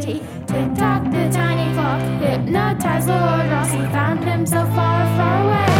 Tick tock, the tiny clock hypnotized Lord Rossi. Found himself far, far away.